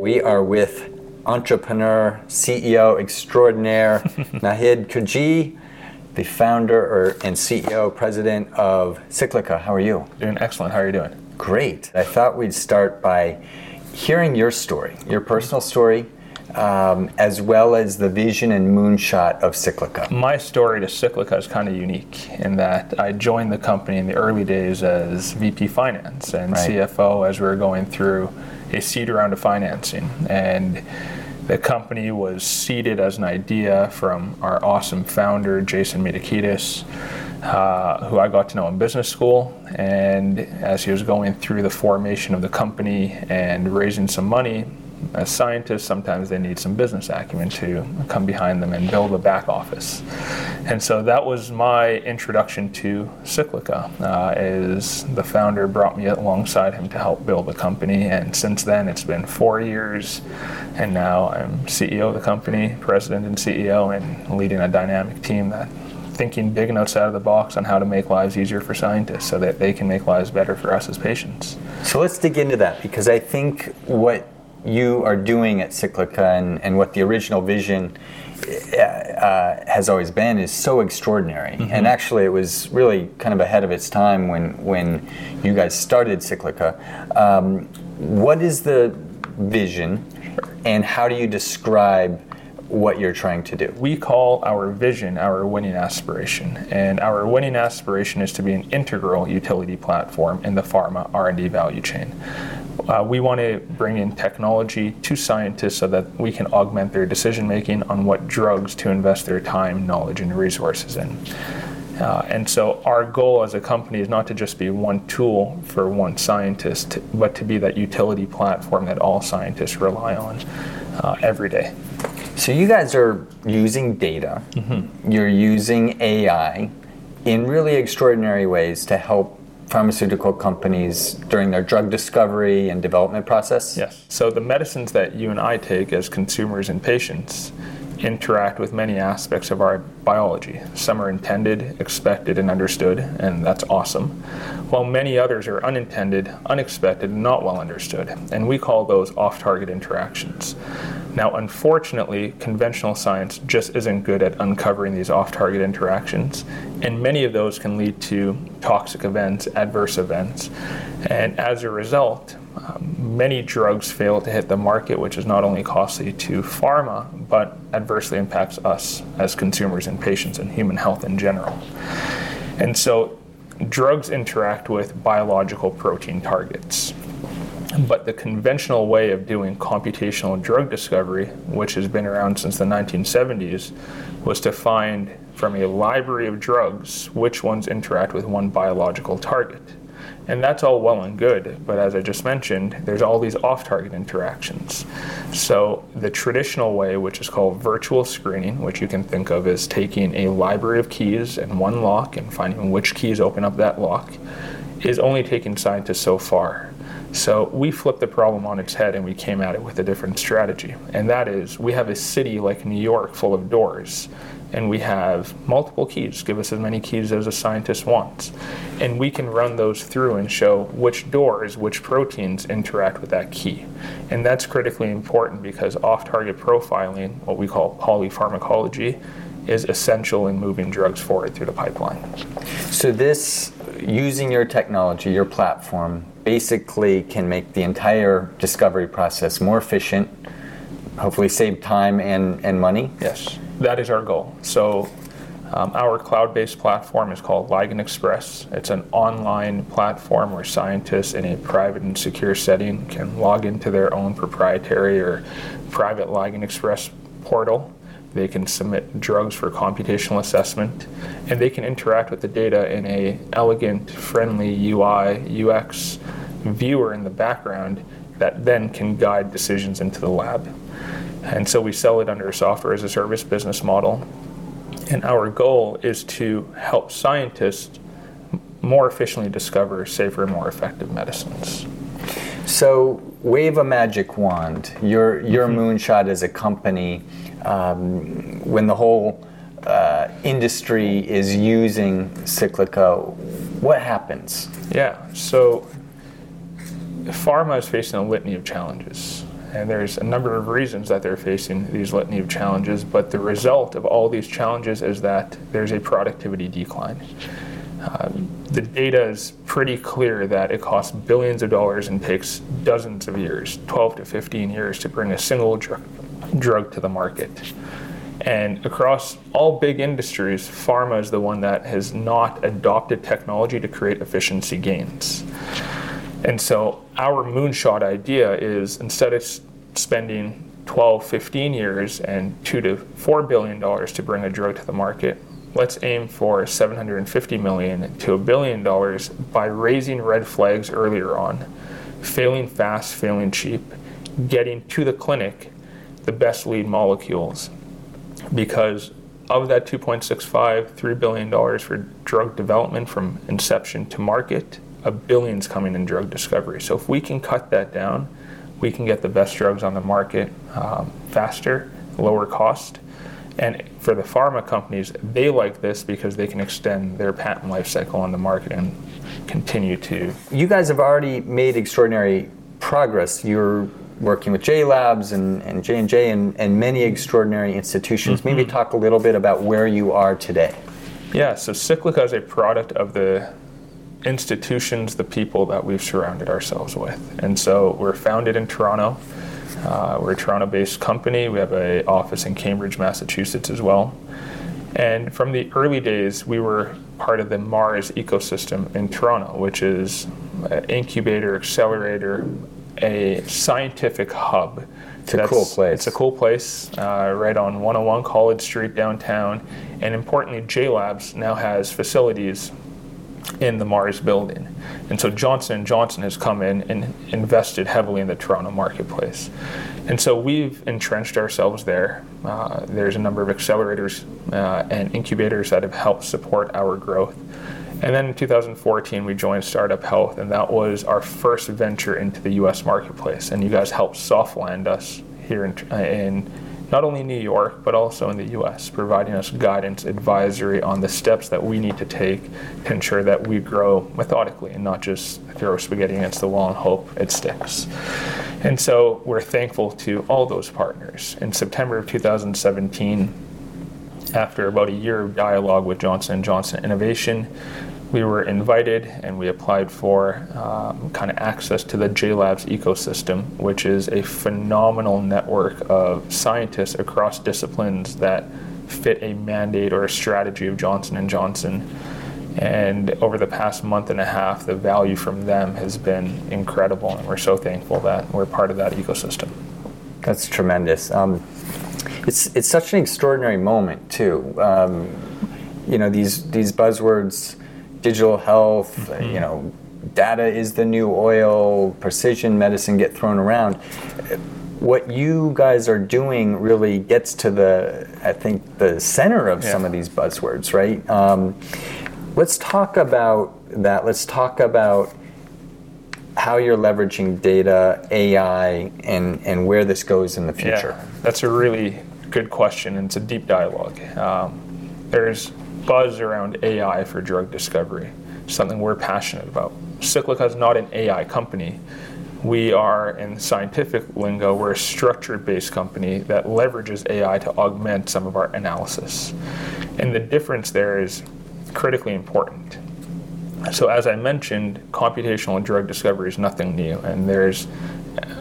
We are with entrepreneur, CEO extraordinaire, Naheed Kurji, the founder or, and CEO, president of Cyclica. How are you? Doing excellent. How are you doing? Great. I thought we'd start by hearing your story, your personal story, um, as well as the vision and moonshot of Cyclica. My story to Cyclica is kind of unique in that I joined the company in the early days as VP Finance and right. CFO as we were going through a seed round of financing. And the company was seeded as an idea from our awesome founder, Jason Mitakidis, uh, who I got to know in business school. And as he was going through the formation of the company and raising some money, as scientists, sometimes they need some business acumen to come behind them and build a back office. And so that was my introduction to Cyclica. Uh, is the founder brought me alongside him to help build the company, and since then it's been four years, and now I'm CEO of the company, president and CEO, and leading a dynamic team that thinking big and outside of the box on how to make lives easier for scientists so that they can make lives better for us as patients. So let's dig into that because I think what you are doing at Cyclica and, and what the original vision uh, has always been is so extraordinary. Mm-hmm. And actually, it was really kind of ahead of its time when when you guys started Cyclica. Um, what is the vision, and how do you describe? What you're trying to do. We call our vision our winning aspiration, and our winning aspiration is to be an integral utility platform in the pharma R&D value chain. Uh, we want to bring in technology to scientists so that we can augment their decision making on what drugs to invest their time, knowledge, and resources in. Uh, and so our goal as a company is not to just be one tool for one scientist, but to be that utility platform that all scientists rely on uh, every day. So you guys are using data, mm-hmm. you're using AI in really extraordinary ways to help pharmaceutical companies during their drug discovery and development process? Yes. So the medicines that you and I take as consumers and patients interact with many aspects of our biology. Some are intended, expected, and understood, and that's awesome, while many others are unintended, unexpected, and not well understood, and we call those off target interactions. Now, unfortunately, conventional science just isn't good at uncovering these off target interactions, and many of those can lead to toxic events, adverse events, and as a result, um, many drugs fail to hit the market, which is not only costly to pharma, but adversely impacts us as consumers and patients and human health in general. And so, drugs interact with biological protein targets. But the conventional way of doing computational drug discovery, which has been around since the 1970s, was to find from a library of drugs which ones interact with one biological target. And that's all well and good, but as I just mentioned, there's all these off target interactions. So, the traditional way, which is called virtual screening, which you can think of as taking a library of keys and one lock and finding which keys open up that lock, is only taking scientists so far. So we flipped the problem on its head and we came at it with a different strategy. And that is we have a city like New York full of doors and we have multiple keys. Give us as many keys as a scientist wants. And we can run those through and show which doors, which proteins interact with that key. And that's critically important because off target profiling, what we call polypharmacology, is essential in moving drugs forward through the pipeline. So, this, using your technology, your platform, basically can make the entire discovery process more efficient, hopefully save time and, and money? Yes that is our goal. So um, our cloud-based platform is called Ligand Express. It's an online platform where scientists in a private and secure setting can log into their own proprietary or private Ligand Express portal. They can submit drugs for computational assessment, and they can interact with the data in a elegant, friendly UI UX viewer in the background that then can guide decisions into the lab. And so we sell it under a software as a service business model. And our goal is to help scientists more efficiently discover safer and more effective medicines. So, wave a magic wand. Your your mm-hmm. moonshot as a company, um, when the whole uh, industry is using Cyclica, what happens? Yeah. So pharma is facing a litany of challenges. And there's a number of reasons that they're facing these litany of challenges, but the result of all these challenges is that there's a productivity decline. Um, the data is pretty clear that it costs billions of dollars and takes dozens of years, 12 to 15 years, to bring a single dr- drug to the market. And across all big industries, pharma is the one that has not adopted technology to create efficiency gains. And so our moonshot idea is instead of spending 12, 15 years and two to four billion dollars to bring a drug to the market, let's aim for 750 million to a billion dollars by raising red flags earlier on, failing fast, failing cheap, getting to the clinic the best lead molecules. Because of that 2.65, $3 billion for drug development from inception to market, a billion's coming in drug discovery. So if we can cut that down, we can get the best drugs on the market um, faster, lower cost. And for the pharma companies, they like this because they can extend their patent life cycle on the market and continue to. You guys have already made extraordinary progress. You're working with J Labs and, and J&J and, and many extraordinary institutions. Mm-hmm. Maybe talk a little bit about where you are today. Yeah, so Cyclica is a product of the institutions, the people that we've surrounded ourselves with. And so we're founded in Toronto. Uh, we're a Toronto-based company. We have an office in Cambridge, Massachusetts as well. And from the early days, we were part of the Mars ecosystem in Toronto, which is an incubator, accelerator, a scientific hub. It's a cool place. It's a cool place, uh, right on 101 College Street downtown. And importantly, J Labs now has facilities in the Mars building. And so Johnson & Johnson has come in and invested heavily in the Toronto marketplace. And so we've entrenched ourselves there. Uh, there's a number of accelerators uh, and incubators that have helped support our growth. And then in 2014, we joined Startup Health, and that was our first venture into the US marketplace. And you guys helped soft land us here in, in not only New York, but also in the US, providing us guidance, advisory on the steps that we need to take to ensure that we grow methodically and not just throw spaghetti against the wall and hope it sticks. And so we're thankful to all those partners. In September of 2017, after about a year of dialogue with Johnson & Johnson Innovation, we were invited and we applied for um, kind of access to the JLabs ecosystem, which is a phenomenal network of scientists across disciplines that fit a mandate or a strategy of Johnson & Johnson. And over the past month and a half, the value from them has been incredible, and we're so thankful that we're part of that ecosystem. That's tremendous. Um, it's it's such an extraordinary moment too. Um, you know these these buzzwords digital health, mm-hmm. you know, data is the new oil, precision medicine get thrown around. What you guys are doing really gets to the, I think, the center of yeah. some of these buzzwords, right? Um, let's talk about that. Let's talk about how you're leveraging data, AI, and, and where this goes in the future. Yeah, that's a really good question, and it's a deep dialogue. Um, there's buzz around AI for drug discovery, something we're passionate about. Cyclica is not an AI company. We are, in scientific lingo, we're a structured based company that leverages AI to augment some of our analysis. And the difference there is critically important. So, as I mentioned, computational drug discovery is nothing new, and there's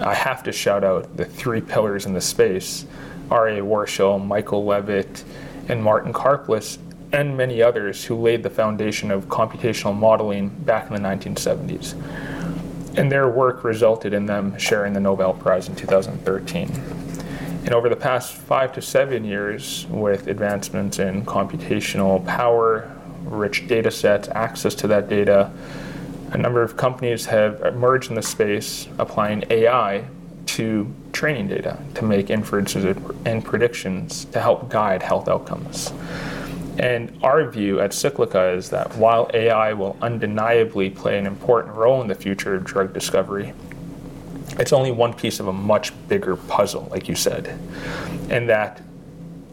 I have to shout out the three pillars in the space Arieh Warshel, Michael Levitt, and Martin Karplus and many others who laid the foundation of computational modeling back in the 1970s. And their work resulted in them sharing the Nobel Prize in 2013. And over the past five to seven years, with advancements in computational power, rich data sets, access to that data, a number of companies have emerged in the space applying AI to training data to make inferences and predictions to help guide health outcomes. And our view at Cyclica is that while AI will undeniably play an important role in the future of drug discovery, it's only one piece of a much bigger puzzle, like you said. And that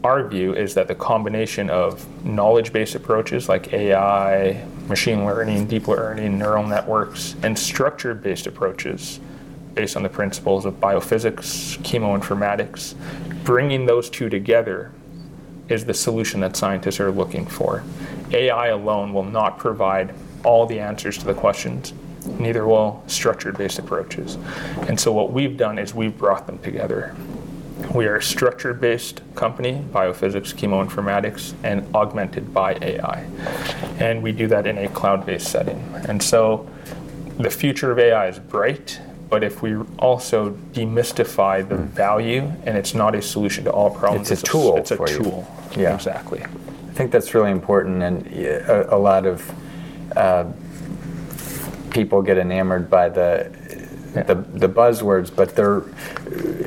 our view is that the combination of knowledge based approaches like AI, machine learning, deep learning, neural networks, and structure based approaches based on the principles of biophysics, chemoinformatics. Bringing those two together is the solution that scientists are looking for. AI alone will not provide all the answers to the questions, neither will structured based approaches. And so, what we've done is we've brought them together. We are a structured based company, biophysics, chemoinformatics, and augmented by AI. And we do that in a cloud based setting. And so, the future of AI is bright, but if we also demystify the value and it's not a solution to all problems, It's a tool It's a for you. tool. Yeah. Exactly. I think that's really important, and a, a lot of uh, people get enamored by the, the the buzzwords, but they're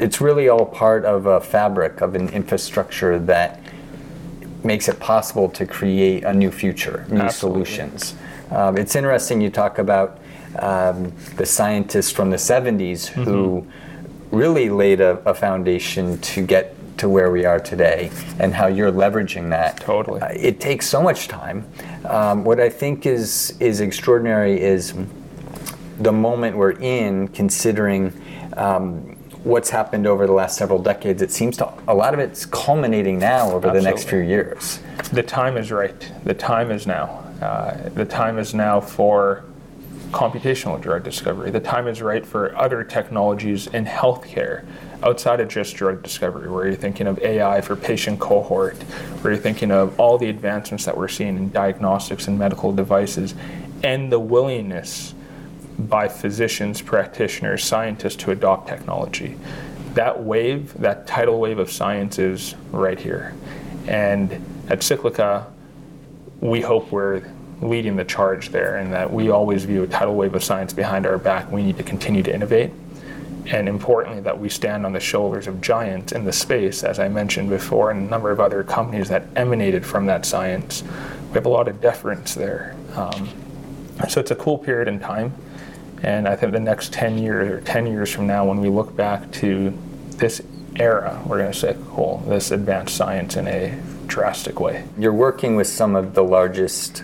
it's really all part of a fabric of an infrastructure that makes it possible to create a new future, new Absolutely. solutions. Um, it's interesting you talk about um, the scientists from the 70s who really laid a, a foundation to get to where we are today and how you're leveraging that. Totally. Uh, it takes so much time. Um, what I think is is extraordinary is the moment we're in, considering um, what's happened over the last several decades. It seems to a lot of it's culminating now over the next few Absolutely. years. The time is right. The time is now. Uh, the time is now for computational drug discovery. The time is right for other technologies in healthcare outside of just drug discovery, where you're thinking of AI for patient cohort, where you're thinking of all the advancements that we're seeing in diagnostics and medical devices, and the willingness by physicians, practitioners, scientists to adopt technology. That wave, that tidal wave of science is right here. And at Cyclica, we hope we're leading the charge there and that we always view a tidal wave of science behind our back. We need to continue to innovate. And importantly, that we stand on the shoulders of giants in the space, as I mentioned before, and a number of other companies that emanated from that science. We have a lot of deference there. Um, so it's a cool period in time. And I think the next 10 years or 10 years from now, when we look back to this era, we're going to say, cool, this advanced science in a drastic way. You're working with some of the largest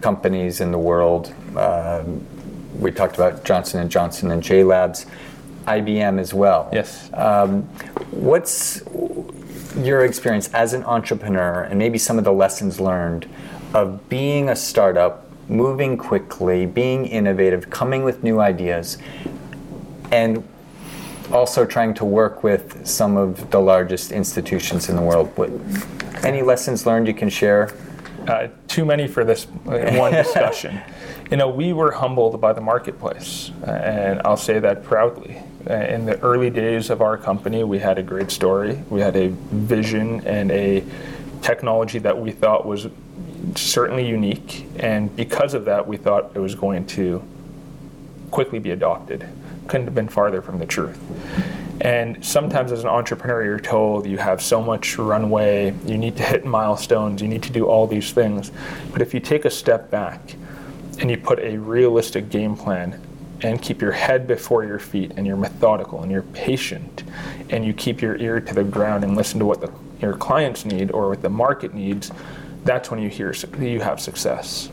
companies in the world. Um, we talked about Johnson and Johnson and J Labs, IBM as well. Yes. Um, what's your experience as an entrepreneur, and maybe some of the lessons learned of being a startup, moving quickly, being innovative, coming with new ideas, and also trying to work with some of the largest institutions in the world? What, any lessons learned you can share? Uh, too many for this one discussion. you know, we were humbled by the marketplace, uh, and I'll say that proudly. Uh, in the early days of our company, we had a great story. We had a vision and a technology that we thought was certainly unique, and because of that, we thought it was going to quickly be adopted. Couldn't have been farther from the truth. And sometimes, as an entrepreneur, you're told you have so much runway, you need to hit milestones, you need to do all these things. But if you take a step back and you put a realistic game plan and keep your head before your feet and you're methodical and you're patient and you keep your ear to the ground and listen to what the, your clients need or what the market needs, that's when you hear you have success.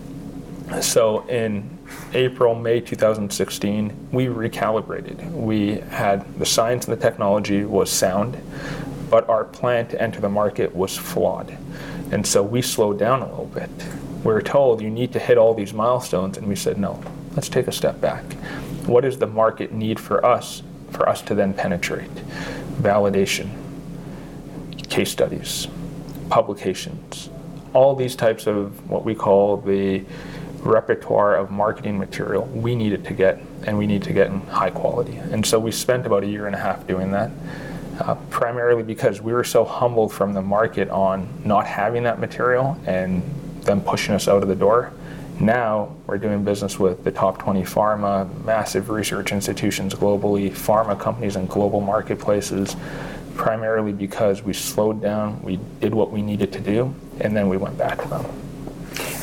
So in April, May 2016, we recalibrated. We had the science and the technology was sound, but our plan to enter the market was flawed. And so we slowed down a little bit. We were told you need to hit all these milestones, and we said, no, let's take a step back. What does the market need for us, for us to then penetrate? Validation, case studies, publications, all these types of what we call the repertoire of marketing material we needed to get and we need to get in high quality. And so we spent about a year and a half doing that uh, primarily because we were so humbled from the market on not having that material and them pushing us out of the door. Now we're doing business with the top 20 pharma massive research institutions globally pharma companies and global marketplaces primarily because we slowed down we did what we needed to do and then we went back to them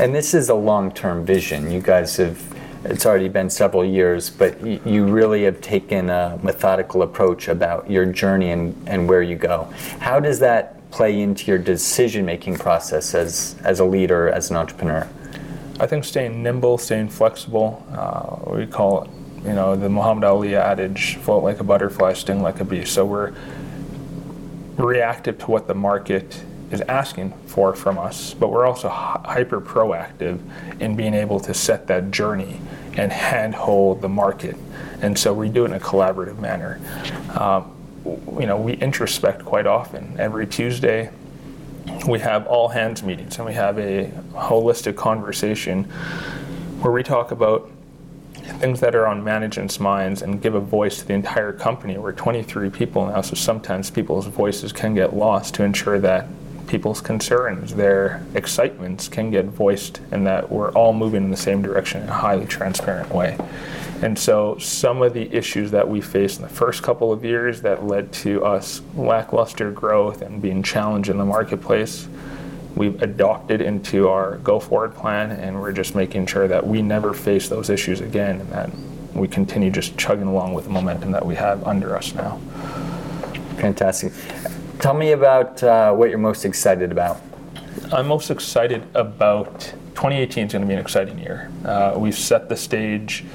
And this is a long-term vision. You guys have, it's already been several years, but y- you really have taken a methodical approach about your journey and, and where you go. How does that play into your decision-making process as, as a leader, as an entrepreneur? I think staying nimble, staying flexible. Uh, we call it, you know, the Muhammad Ali adage: "Float like a butterfly, sting like a bee." So we're reactive to what the market is asking for from us, but we're also hyper proactive in being able to set that journey and handhold the market. And so we do it in a collaborative manner. Um, you know, we introspect quite often. Every Tuesday, we have all hands meetings and we have a holistic conversation where we talk about things that are on management's minds and give a voice to the entire company. We're 23 people now, so sometimes people's voices can get lost to ensure that people's concerns, their excitements can get voiced, and that we're all moving in the same direction in a highly transparent way. And so, some of the issues that we faced in the first couple of years that led to us lackluster growth and being challenged in the marketplace, we've adopted into our go forward plan, and we're just making sure that we never face those issues again and that we continue just chugging along with the momentum that we have under us now. Fantastic. Tell me about uh, what you're most excited about. I'm most excited about 2018 is going to be an exciting year. Uh, we've set the stage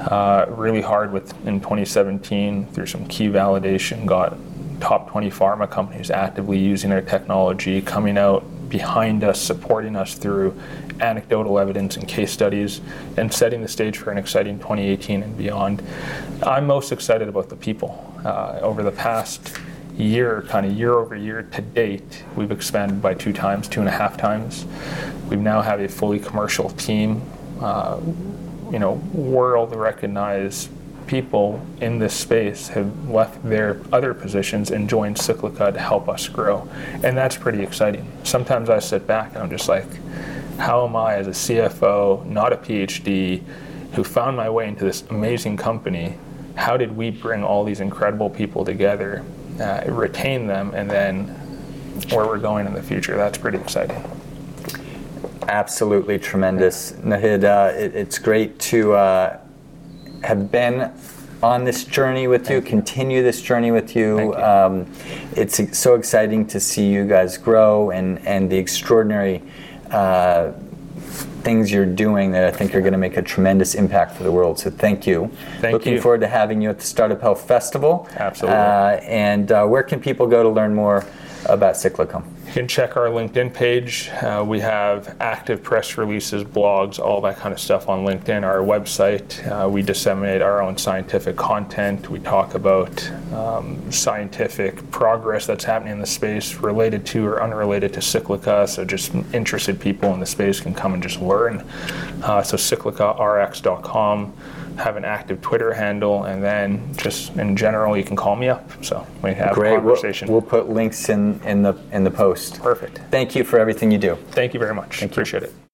uh, really hard with in 2017 through some key validation. Got top 20 pharma companies actively using our technology, coming out behind us, supporting us through anecdotal evidence and case studies, and setting the stage for an exciting 2018 and beyond. I'm most excited about the people. Uh, over the past year, kind of year over year to date, we've expanded by two times, two and a half times. We now have a fully commercial team. Uh, you know, world recognized people in this space have left their other positions and joined Cyclica to help us grow. And that's pretty exciting. Sometimes I sit back and I'm just like, how am I, as a CFO, not a PhD, who found my way into this amazing company? How did we bring all these incredible people together uh, retain them, and then where we're going in the future. That's pretty exciting. Absolutely tremendous, Naheed. Uh, it, it's great to uh, have been on this journey with you, continue this journey with you. you. Um, it's so exciting to see you guys grow and, and the extraordinary uh, things you're doing that I think are going to make a tremendous impact for the world. So thank you. Thank Looking you. forward to having you at the Startup Health Festival. Absolutely. Uh, and uh, where can people go to learn more about Cyclica? Can check our LinkedIn page. Uh, we have active press releases, blogs, all that kind of stuff on LinkedIn. Our website, uh, we disseminate our own scientific content. We talk about um, scientific progress that's happening in the space related to or unrelated to Cyclica. So just interested people in the space can come and just learn. Uh, so cyclicarx.com have an active Twitter handle, and then just in general, you can call me up. So we have Great. a conversation. We'll, we'll, put links in, in the in the post. Perfect. Thank you for everything you do. Thank you very much. Thank Appreciate you. it.